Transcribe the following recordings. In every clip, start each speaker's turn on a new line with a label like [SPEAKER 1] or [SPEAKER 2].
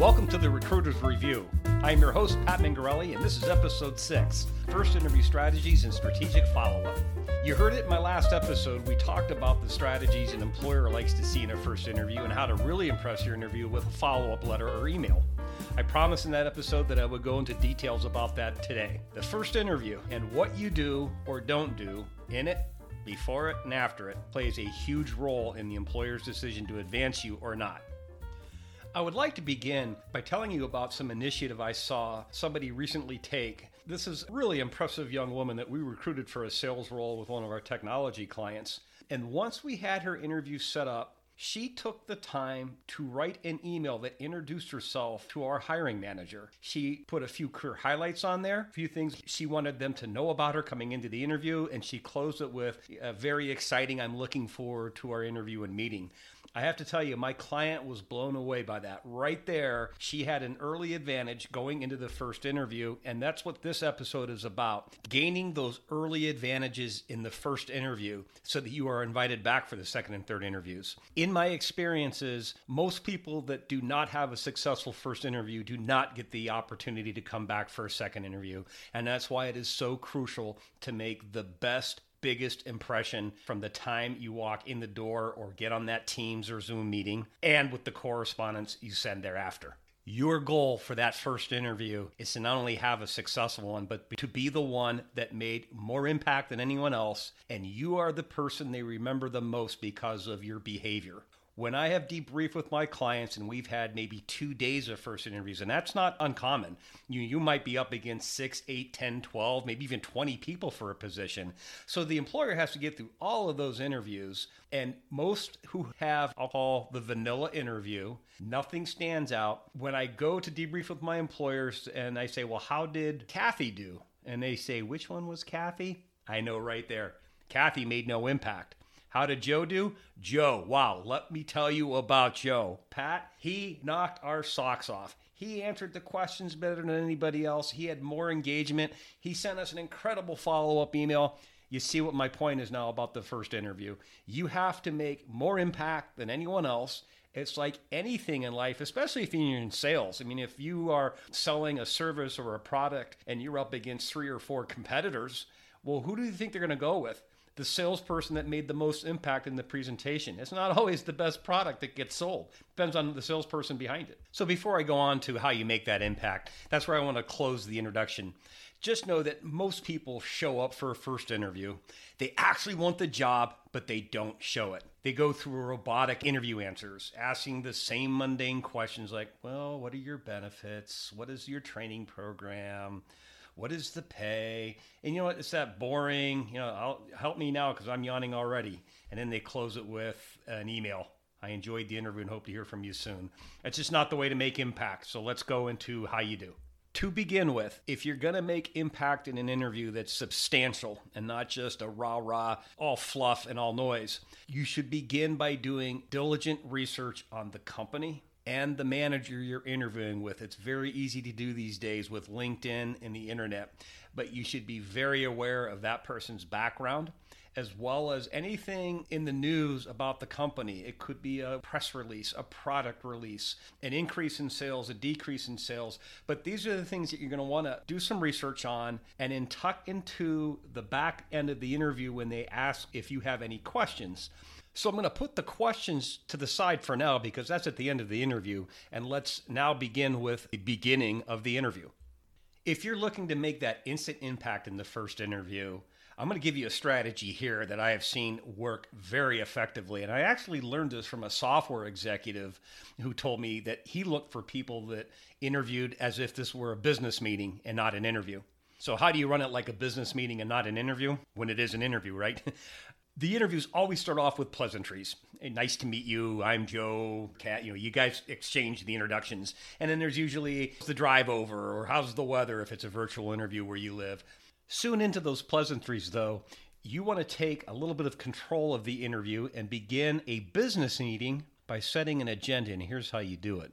[SPEAKER 1] Welcome to the Recruiter's Review. I'm your host, Pat Mingarelle, and this is episode six First Interview Strategies and Strategic Follow Up. You heard it in my last episode. We talked about the strategies an employer likes to see in a first interview and how to really impress your interview with a follow up letter or email. I promised in that episode that I would go into details about that today. The first interview and what you do or don't do in it, before it, and after it plays a huge role in the employer's decision to advance you or not. I would like to begin by telling you about some initiative I saw somebody recently take. This is a really impressive young woman that we recruited for a sales role with one of our technology clients. And once we had her interview set up, she took the time to write an email that introduced herself to our hiring manager. She put a few career highlights on there, a few things she wanted them to know about her coming into the interview, and she closed it with a very exciting, I'm looking forward to our interview and meeting. I have to tell you, my client was blown away by that. Right there, she had an early advantage going into the first interview, and that's what this episode is about gaining those early advantages in the first interview so that you are invited back for the second and third interviews. In my experiences, most people that do not have a successful first interview do not get the opportunity to come back for a second interview, and that's why it is so crucial to make the best biggest impression from the time you walk in the door or get on that Teams or Zoom meeting and with the correspondence you send thereafter. Your goal for that first interview is to not only have a successful one, but to be the one that made more impact than anyone else. And you are the person they remember the most because of your behavior when I have debriefed with my clients and we've had maybe two days of first interviews, and that's not uncommon. You, you might be up against six, eight, 10, 12, maybe even 20 people for a position. So the employer has to get through all of those interviews. And most who have, I'll call the vanilla interview, nothing stands out. When I go to debrief with my employers and I say, well, how did Kathy do? And they say, which one was Kathy? I know right there. Kathy made no impact. How did Joe do? Joe, wow, let me tell you about Joe. Pat, he knocked our socks off. He answered the questions better than anybody else. He had more engagement. He sent us an incredible follow up email. You see what my point is now about the first interview. You have to make more impact than anyone else. It's like anything in life, especially if you're in sales. I mean, if you are selling a service or a product and you're up against three or four competitors, well, who do you think they're going to go with? The salesperson that made the most impact in the presentation. It's not always the best product that gets sold. Depends on the salesperson behind it. So before I go on to how you make that impact, that's where I want to close the introduction. Just know that most people show up for a first interview. They actually want the job, but they don't show it. They go through robotic interview answers, asking the same mundane questions like, well, what are your benefits? What is your training program? What is the pay? And you know what? It's that boring, you know, I'll, help me now because I'm yawning already. And then they close it with an email. I enjoyed the interview and hope to hear from you soon. It's just not the way to make impact. So let's go into how you do. To begin with, if you're going to make impact in an interview that's substantial and not just a rah rah, all fluff and all noise, you should begin by doing diligent research on the company, and the manager you're interviewing with. It's very easy to do these days with LinkedIn and the internet, but you should be very aware of that person's background as well as anything in the news about the company. It could be a press release, a product release, an increase in sales, a decrease in sales. But these are the things that you're going to want to do some research on and then tuck into the back end of the interview when they ask if you have any questions. So I'm going to put the questions to the side for now because that's at the end of the interview. And let's now begin with the beginning of the interview. If you're looking to make that instant impact in the first interview, I'm going to give you a strategy here that I have seen work very effectively. And I actually learned this from a software executive who told me that he looked for people that interviewed as if this were a business meeting and not an interview. So, how do you run it like a business meeting and not an interview when it is an interview, right? the interviews always start off with pleasantries. Hey, nice to meet you. I'm Joe. Cat. You know, you guys exchange the introductions, and then there's usually the drive over or how's the weather if it's a virtual interview where you live. Soon into those pleasantries, though, you want to take a little bit of control of the interview and begin a business meeting by setting an agenda. And here's how you do it.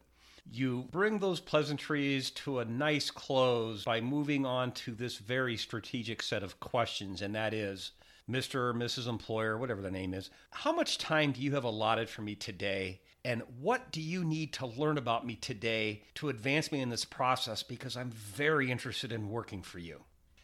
[SPEAKER 1] You bring those pleasantries to a nice close by moving on to this very strategic set of questions, and that is Mr. or Mrs. Employer, whatever the name is, how much time do you have allotted for me today? And what do you need to learn about me today to advance me in this process? Because I'm very interested in working for you.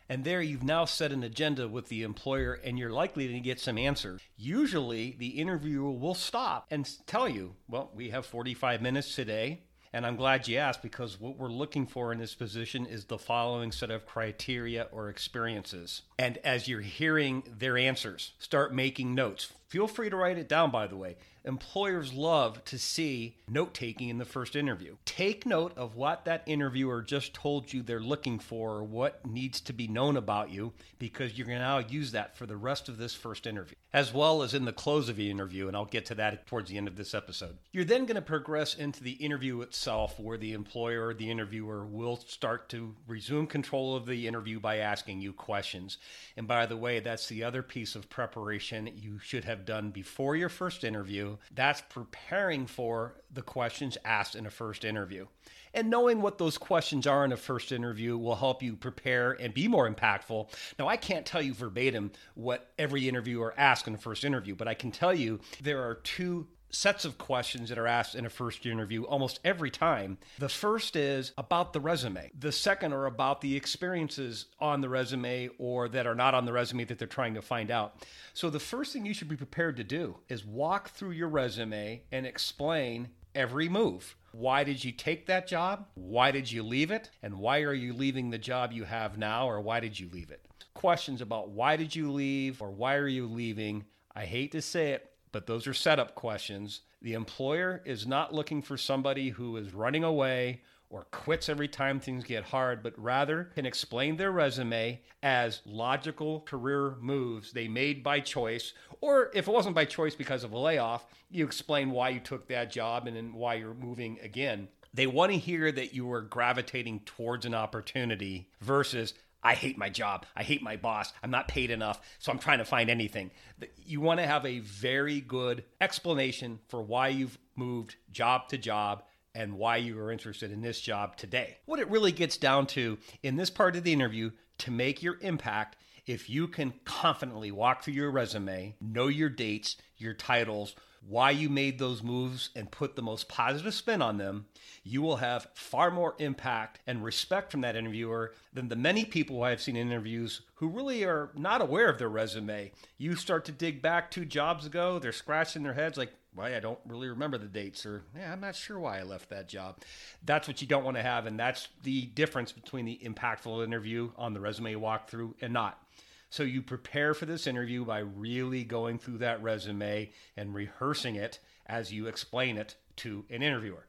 [SPEAKER 1] And there you've now set an agenda with the employer and you're likely to get some answers. Usually the interviewer will stop and tell you, well, we have 45 minutes today. And I'm glad you asked because what we're looking for in this position is the following set of criteria or experiences. And as you're hearing their answers, start making notes. Feel free to write it down, by the way. Employers love to see note taking in the first interview. Take note of what that interviewer just told you they're looking for or what needs to be known about you because you're going to now use that for the rest of this first interview, as well as in the close of the interview. And I'll get to that towards the end of this episode. You're then going to progress into the interview itself, where the employer or the interviewer will start to resume control of the interview by asking you questions. And by the way, that's the other piece of preparation you should have done before your first interview. That's preparing for the questions asked in a first interview. And knowing what those questions are in a first interview will help you prepare and be more impactful. Now, I can't tell you verbatim what every interviewer asks in a first interview, but I can tell you there are two sets of questions that are asked in a first interview almost every time. The first is about the resume. The second are about the experiences on the resume or that are not on the resume that they're trying to find out. So the first thing you should be prepared to do is walk through your resume and explain every move. Why did you take that job? Why did you leave it? And why are you leaving the job you have now or why did you leave it? Questions about why did you leave or why are you leaving? I hate to say it, but those are setup questions. The employer is not looking for somebody who is running away or quits every time things get hard, but rather can explain their resume as logical career moves they made by choice. Or if it wasn't by choice because of a layoff, you explain why you took that job and then why you're moving again. They want to hear that you are gravitating towards an opportunity versus, I hate my job. I hate my boss. I'm not paid enough, so I'm trying to find anything. You want to have a very good explanation for why you've moved job to job and why you are interested in this job today. What it really gets down to in this part of the interview to make your impact, if you can confidently walk through your resume, know your dates, your titles, why you made those moves and put the most positive spin on them, you will have far more impact and respect from that interviewer than the many people I've seen in interviews who really are not aware of their resume. You start to dig back two jobs ago, they're scratching their heads like, why I don't really remember the dates, or yeah, I'm not sure why I left that job. That's what you don't want to have, and that's the difference between the impactful interview on the resume walkthrough and not. So you prepare for this interview by really going through that resume and rehearsing it as you explain it to an interviewer.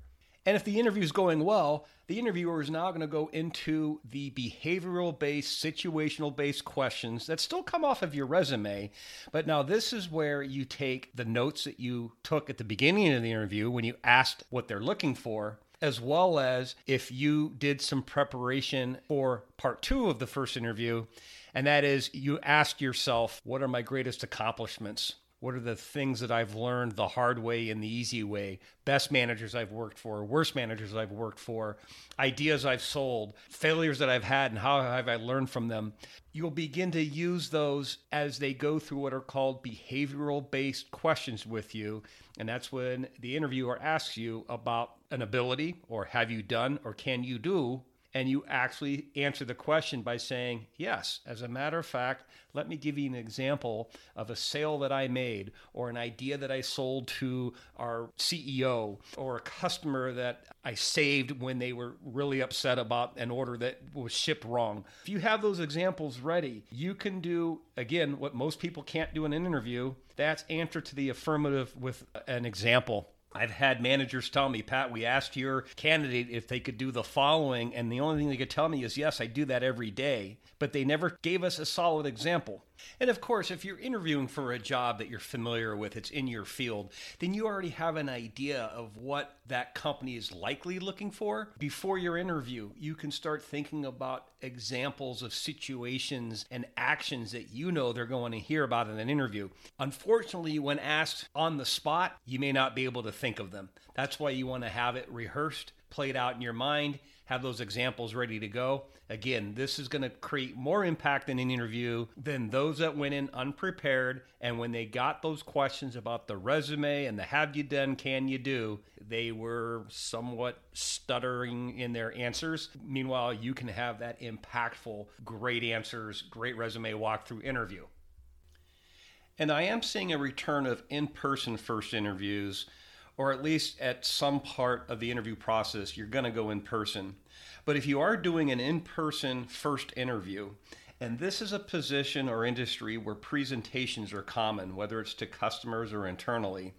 [SPEAKER 1] And if the interview is going well, the interviewer is now going to go into the behavioral based, situational based questions that still come off of your resume. But now this is where you take the notes that you took at the beginning of the interview when you asked what they're looking for. As well as if you did some preparation for part two of the first interview, and that is you ask yourself, what are my greatest accomplishments? What are the things that I've learned the hard way and the easy way? Best managers I've worked for, worst managers I've worked for, ideas I've sold, failures that I've had, and how have I learned from them? You'll begin to use those as they go through what are called behavioral based questions with you. And that's when the interviewer asks you about an ability or have you done or can you do and you actually answer the question by saying, Yes, as a matter of fact, let me give you an example of a sale that I made, or an idea that I sold to our CEO, or a customer that I saved when they were really upset about an order that was shipped wrong. If you have those examples ready, you can do, again, what most people can't do in an interview that's answer to the affirmative with an example. I've had managers tell me, Pat, we asked your candidate if they could do the following, and the only thing they could tell me is, yes, I do that every day. But they never gave us a solid example. And of course, if you're interviewing for a job that you're familiar with, it's in your field, then you already have an idea of what that company is likely looking for. Before your interview, you can start thinking about examples of situations and actions that you know they're going to hear about in an interview. Unfortunately, when asked on the spot, you may not be able to think of them. That's why you want to have it rehearsed played out in your mind, have those examples ready to go. Again, this is going to create more impact in an interview than those that went in unprepared. And when they got those questions about the resume and the have you done, can you do, they were somewhat stuttering in their answers. Meanwhile, you can have that impactful, great answers, great resume walkthrough interview. And I am seeing a return of in person first interviews, or at least at some part of the interview process, you're going to go in person. But if you are doing an in person first interview, and this is a position or industry where presentations are common, whether it's to customers or internally,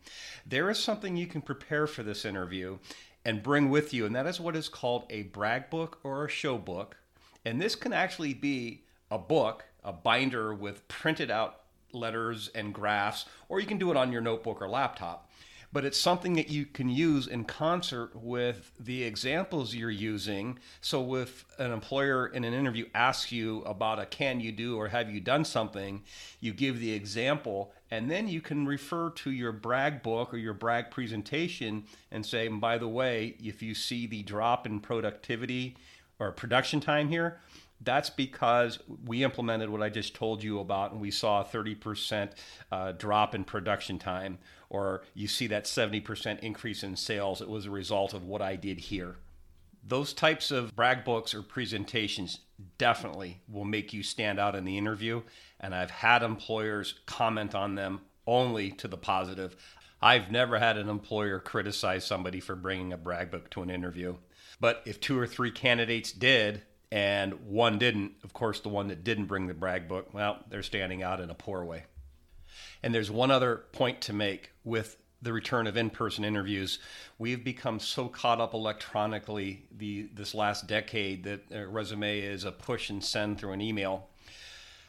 [SPEAKER 1] there is something you can prepare for this interview and bring with you, and that is what is called a brag book or a show book. And this can actually be a book, a binder with printed out letters and graphs, or you can do it on your notebook or laptop. But it's something that you can use in concert with the examples you're using. So, if an employer in an interview asks you about a can you do or have you done something, you give the example, and then you can refer to your brag book or your brag presentation and say, and by the way, if you see the drop in productivity or production time here, that's because we implemented what I just told you about, and we saw a 30% uh, drop in production time, or you see that 70% increase in sales. It was a result of what I did here. Those types of brag books or presentations definitely will make you stand out in the interview, and I've had employers comment on them only to the positive. I've never had an employer criticize somebody for bringing a brag book to an interview. But if two or three candidates did, and one didn't. Of course, the one that didn't bring the brag book, well, they're standing out in a poor way. And there's one other point to make with the return of in-person interviews. We've become so caught up electronically the this last decade that a resume is a push and send through an email.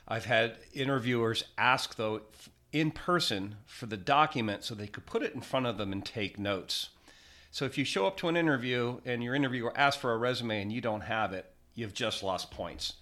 [SPEAKER 1] I've had interviewers ask though in person for the document so they could put it in front of them and take notes. So if you show up to an interview and your interviewer asks for a resume and you don't have it, you've just lost points.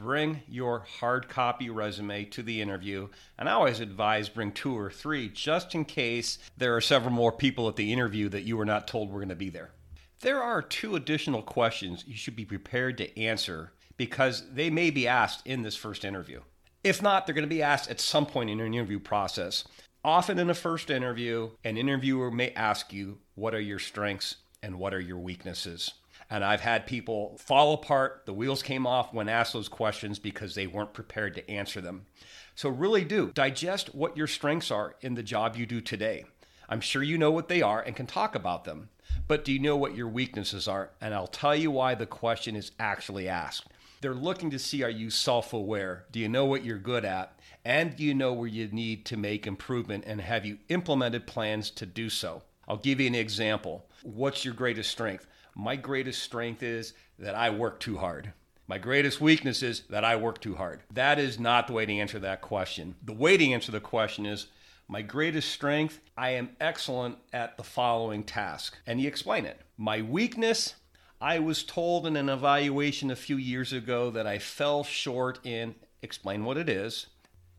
[SPEAKER 1] Bring your hard copy resume to the interview, and I always advise bring two or three just in case there are several more people at the interview that you were not told were going to be there. There are two additional questions you should be prepared to answer because they may be asked in this first interview. If not, they're going to be asked at some point in your interview process. Often in a first interview, an interviewer may ask you, What are your strengths and what are your weaknesses? And I've had people fall apart. The wheels came off when asked those questions because they weren't prepared to answer them. So, really do digest what your strengths are in the job you do today. I'm sure you know what they are and can talk about them. But do you know what your weaknesses are? And I'll tell you why the question is actually asked. They're looking to see are you self aware? Do you know what you're good at? And do you know where you need to make improvement? And have you implemented plans to do so? I'll give you an example. What's your greatest strength? My greatest strength is that I work too hard. My greatest weakness is that I work too hard. That is not the way to answer that question. The way to answer the question is my greatest strength, I am excellent at the following task. And you explain it. My weakness, I was told in an evaluation a few years ago that I fell short in explain what it is.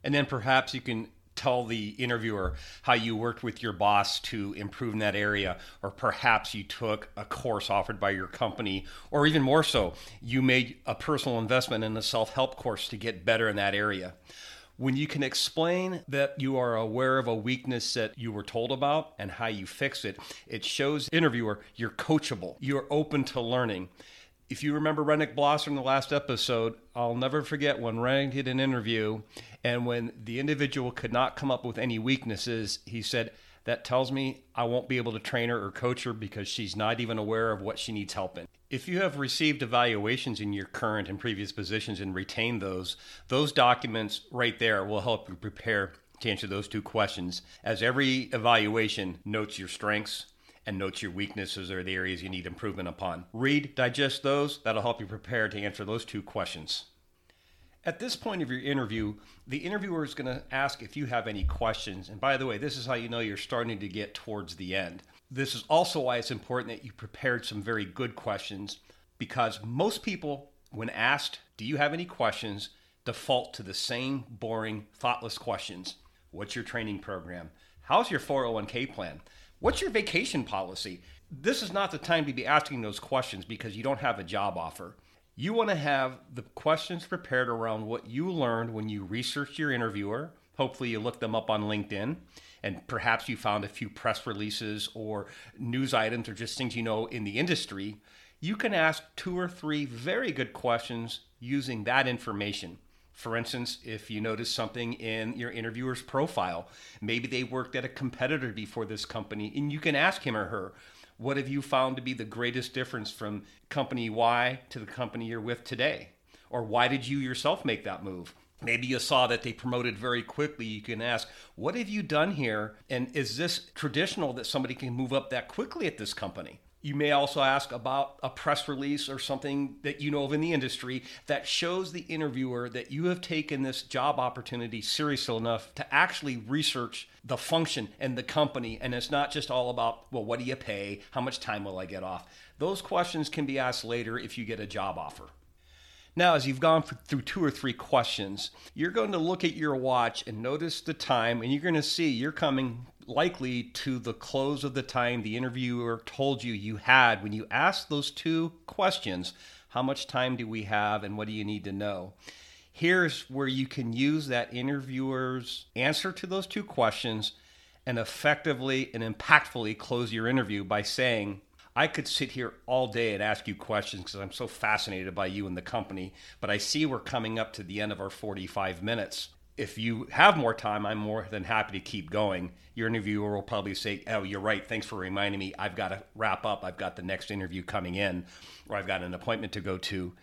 [SPEAKER 1] And then perhaps you can tell the interviewer how you worked with your boss to improve in that area, or perhaps you took a course offered by your company, or even more so, you made a personal investment in a self help course to get better in that area. When you can explain that you are aware of a weakness that you were told about and how you fix it, it shows interviewer you're coachable, you're open to learning if you remember Rennick Blosser in the last episode, I'll never forget when Rennick did an interview, and when the individual could not come up with any weaknesses, he said, That tells me I won't be able to train her or coach her because she's not even aware of what she needs help in. If you have received evaluations in your current and previous positions and retained those, those documents right there will help you prepare to answer those two questions, as every evaluation notes your strengths and notes your weaknesses or the areas you need improvement upon. Read, digest those. That'll help you prepare to answer those two questions. At this point of your interview, the interviewer is going to ask if you have any questions. And by the way, this is how you know you're starting to get towards the end. This is also why it's important that you prepared some very good questions because most people, when asked, Do you have any questions? default to the same boring, thoughtless questions. What's your training program? How's your 401k plan? What's your vacation policy? This is not the time to be asking those questions because you don't have a job offer. You want to have the questions prepared around what you learned when you researched your interviewer. Hopefully, you looked them up on LinkedIn and perhaps you found a few press releases or news items or just things you know in the industry. You can ask two or three very good questions using that information. For instance, if you notice something in your interviewer's profile, maybe they worked at a competitor before this company, and you can ask him or her, what have you found to be the greatest difference from company Y to the company you're with today? Or why did you yourself make that move? Maybe you saw that they promoted very quickly. You can ask, What have you done here? And is this traditional that somebody can move up that quickly at this company? You may also ask about a press release or something that you know of in the industry that shows the interviewer that you have taken this job opportunity seriously enough to actually research the function and the company. And it's not just all about, well, what do you pay? How much time will I get off? Those questions can be asked later if you get a job offer. Now, as you've gone through two or three questions, you're going to look at your watch and notice the time, and you're going to see you're coming likely to the close of the time the interviewer told you you had when you asked those two questions how much time do we have and what do you need to know? Here's where you can use that interviewer's answer to those two questions and effectively and impactfully close your interview by saying, I could sit here all day and ask you questions because I'm so fascinated by you and the company, but I see we're coming up to the end of our 45 minutes if you have more time, I'm more than happy to keep going. Your interviewer will probably say, Oh, you're right. Thanks for reminding me. I've got to wrap up. I've got the next interview coming in, or I've got an appointment to go to.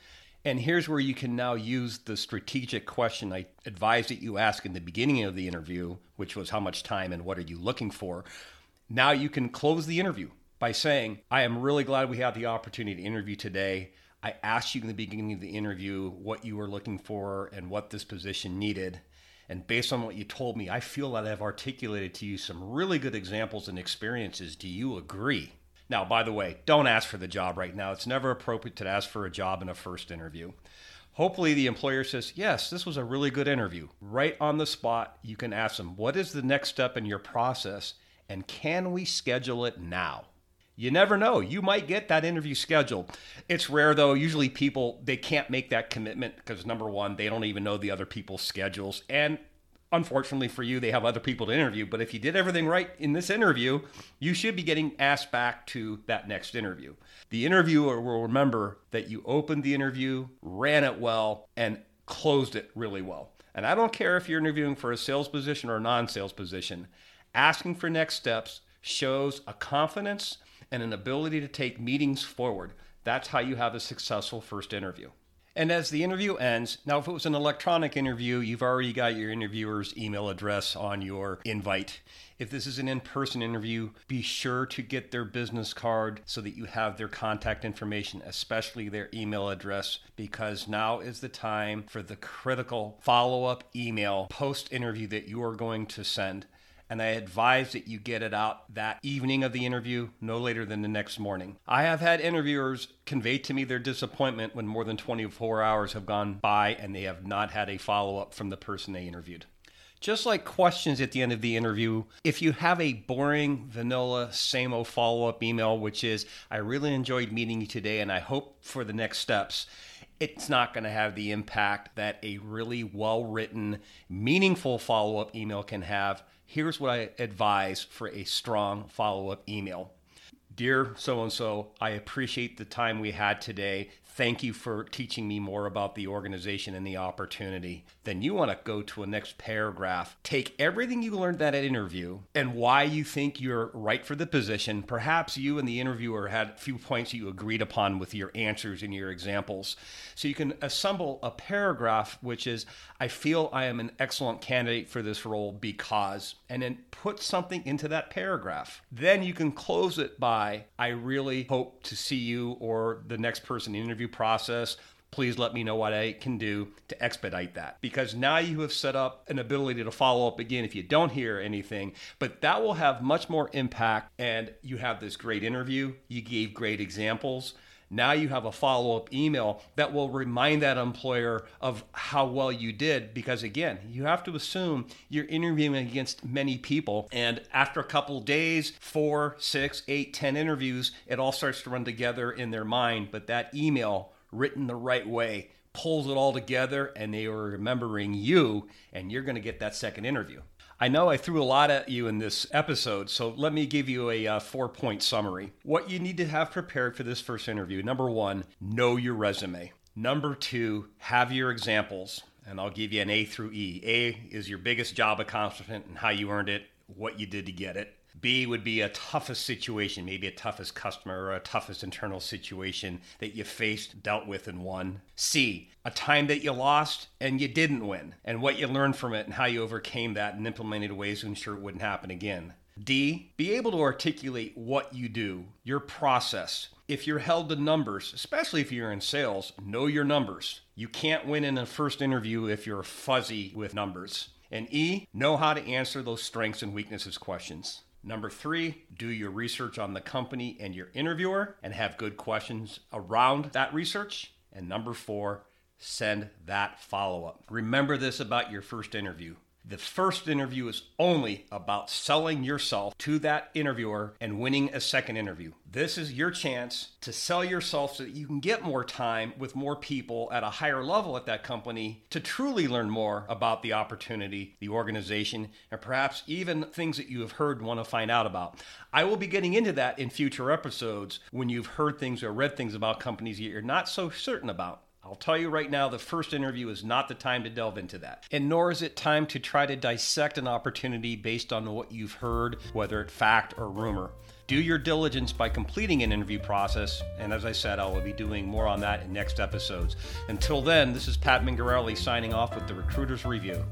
[SPEAKER 1] And here's where you can now use the strategic question I advised that you ask in the beginning of the interview, which was how much time and what are you looking for. Now you can close the interview by saying, I am really glad we had the opportunity to interview today. I asked you in the beginning of the interview what you were looking for and what this position needed. And based on what you told me, I feel that I've articulated to you some really good examples and experiences. Do you agree? Now, by the way, don't ask for the job right now. It's never appropriate to ask for a job in a first interview. Hopefully, the employer says, Yes, this was a really good interview. Right on the spot, you can ask them, What is the next step in your process? And can we schedule it now? You never know. You might get that interview scheduled. It's rare though. Usually people they can't make that commitment because number one, they don't even know the other people's schedules. And unfortunately for you, they have other people to interview. But if you did everything right in this interview, you should be getting asked back to that next interview. The interviewer will remember that you opened the interview, ran it well, and closed it really well. And I don't care if you're interviewing for a sales position or a non sales position, asking for next steps shows a confidence and an ability to take meetings forward. That's how you have a successful first interview. And as the interview ends, now if it was an electronic interview, you've already got your interviewer's email address on your invite. If this is an in person interview, be sure to get their business card so that you have their contact information, especially their email address, because now is the time for the critical follow up email post interview that you are going to send and I advise that you get it out that evening of the interview, no later than the next morning. I have had interviewers convey to me their disappointment when more than 24 hours have gone by and they have not had a follow up from the person they interviewed. Just like questions at the end of the interview, if you have a boring, vanilla, same old follow up email, which is, I really enjoyed meeting you today and I hope for the next steps, it's not going to have the impact that a really well written, meaningful follow up email can have here's what I advise for a strong follow up email. Dear so and so, I appreciate the time we had today thank you for teaching me more about the organization and the opportunity. Then you want to go to a next paragraph. Take everything you learned that interview and why you think you're right for the position. Perhaps you and the interviewer had a few points you agreed upon with your answers and your examples. So you can assemble a paragraph which is I feel I am an excellent candidate for this role because, and then put something into that paragraph. Then you can close it by I really hope to see you or the next person interview process, please let me know what I can do to expedite that. Because now you have set up an ability to follow up again if you don't hear anything, but that will have much more impact. And you have this great interview, you gave great examples. Now you have a follow up email that will remind that employer of how well you did because, again, you have to assume you're interviewing against many people. And after a couple days, four, six, eight, ten interviews, it all starts to run together in their mind. But that email written the right way pulls it all together and they are remembering you and you're going to get that second interview. I know I threw a lot at you in this episode, so let me give you a uh, four point summary. What you need to have prepared for this first interview number one, know your resume. Number two, have your examples, and I'll give you an A through E. A is your biggest job accomplishment and how you earned it, what you did to get it. B would be a toughest situation, maybe a toughest customer or a toughest internal situation that you faced, dealt with, and won. C, a time that you lost and you didn't win, and what you learned from it and how you overcame that and implemented ways to ensure it wouldn't happen again. D, be able to articulate what you do, your process. If you're held to numbers, especially if you're in sales, know your numbers. You can't win in a first interview if you're fuzzy with numbers. And E, know how to answer those strengths and weaknesses questions. Number three, do your research on the company and your interviewer and have good questions around that research. And number four, send that follow up. Remember this about your first interview the first interview is only about selling yourself to that interviewer and winning a second interview. This is your chance to sell yourself so that you can get more time with more people at a higher level at that company to truly learn more about the opportunity, the organization, and perhaps even things that you have heard want to find out about. I will be getting into that in future episodes when you've heard things or read things about companies that you're not so certain about. I'll tell you right now, the first interview is not the time to delve into that. And nor is it time to try to dissect an opportunity based on what you've heard, whether it's fact or rumor. Do your diligence by completing an interview process, and as I said, I will be doing more on that in next episodes. Until then, this is Pat Mingarelle signing off with the Recruiter's Review.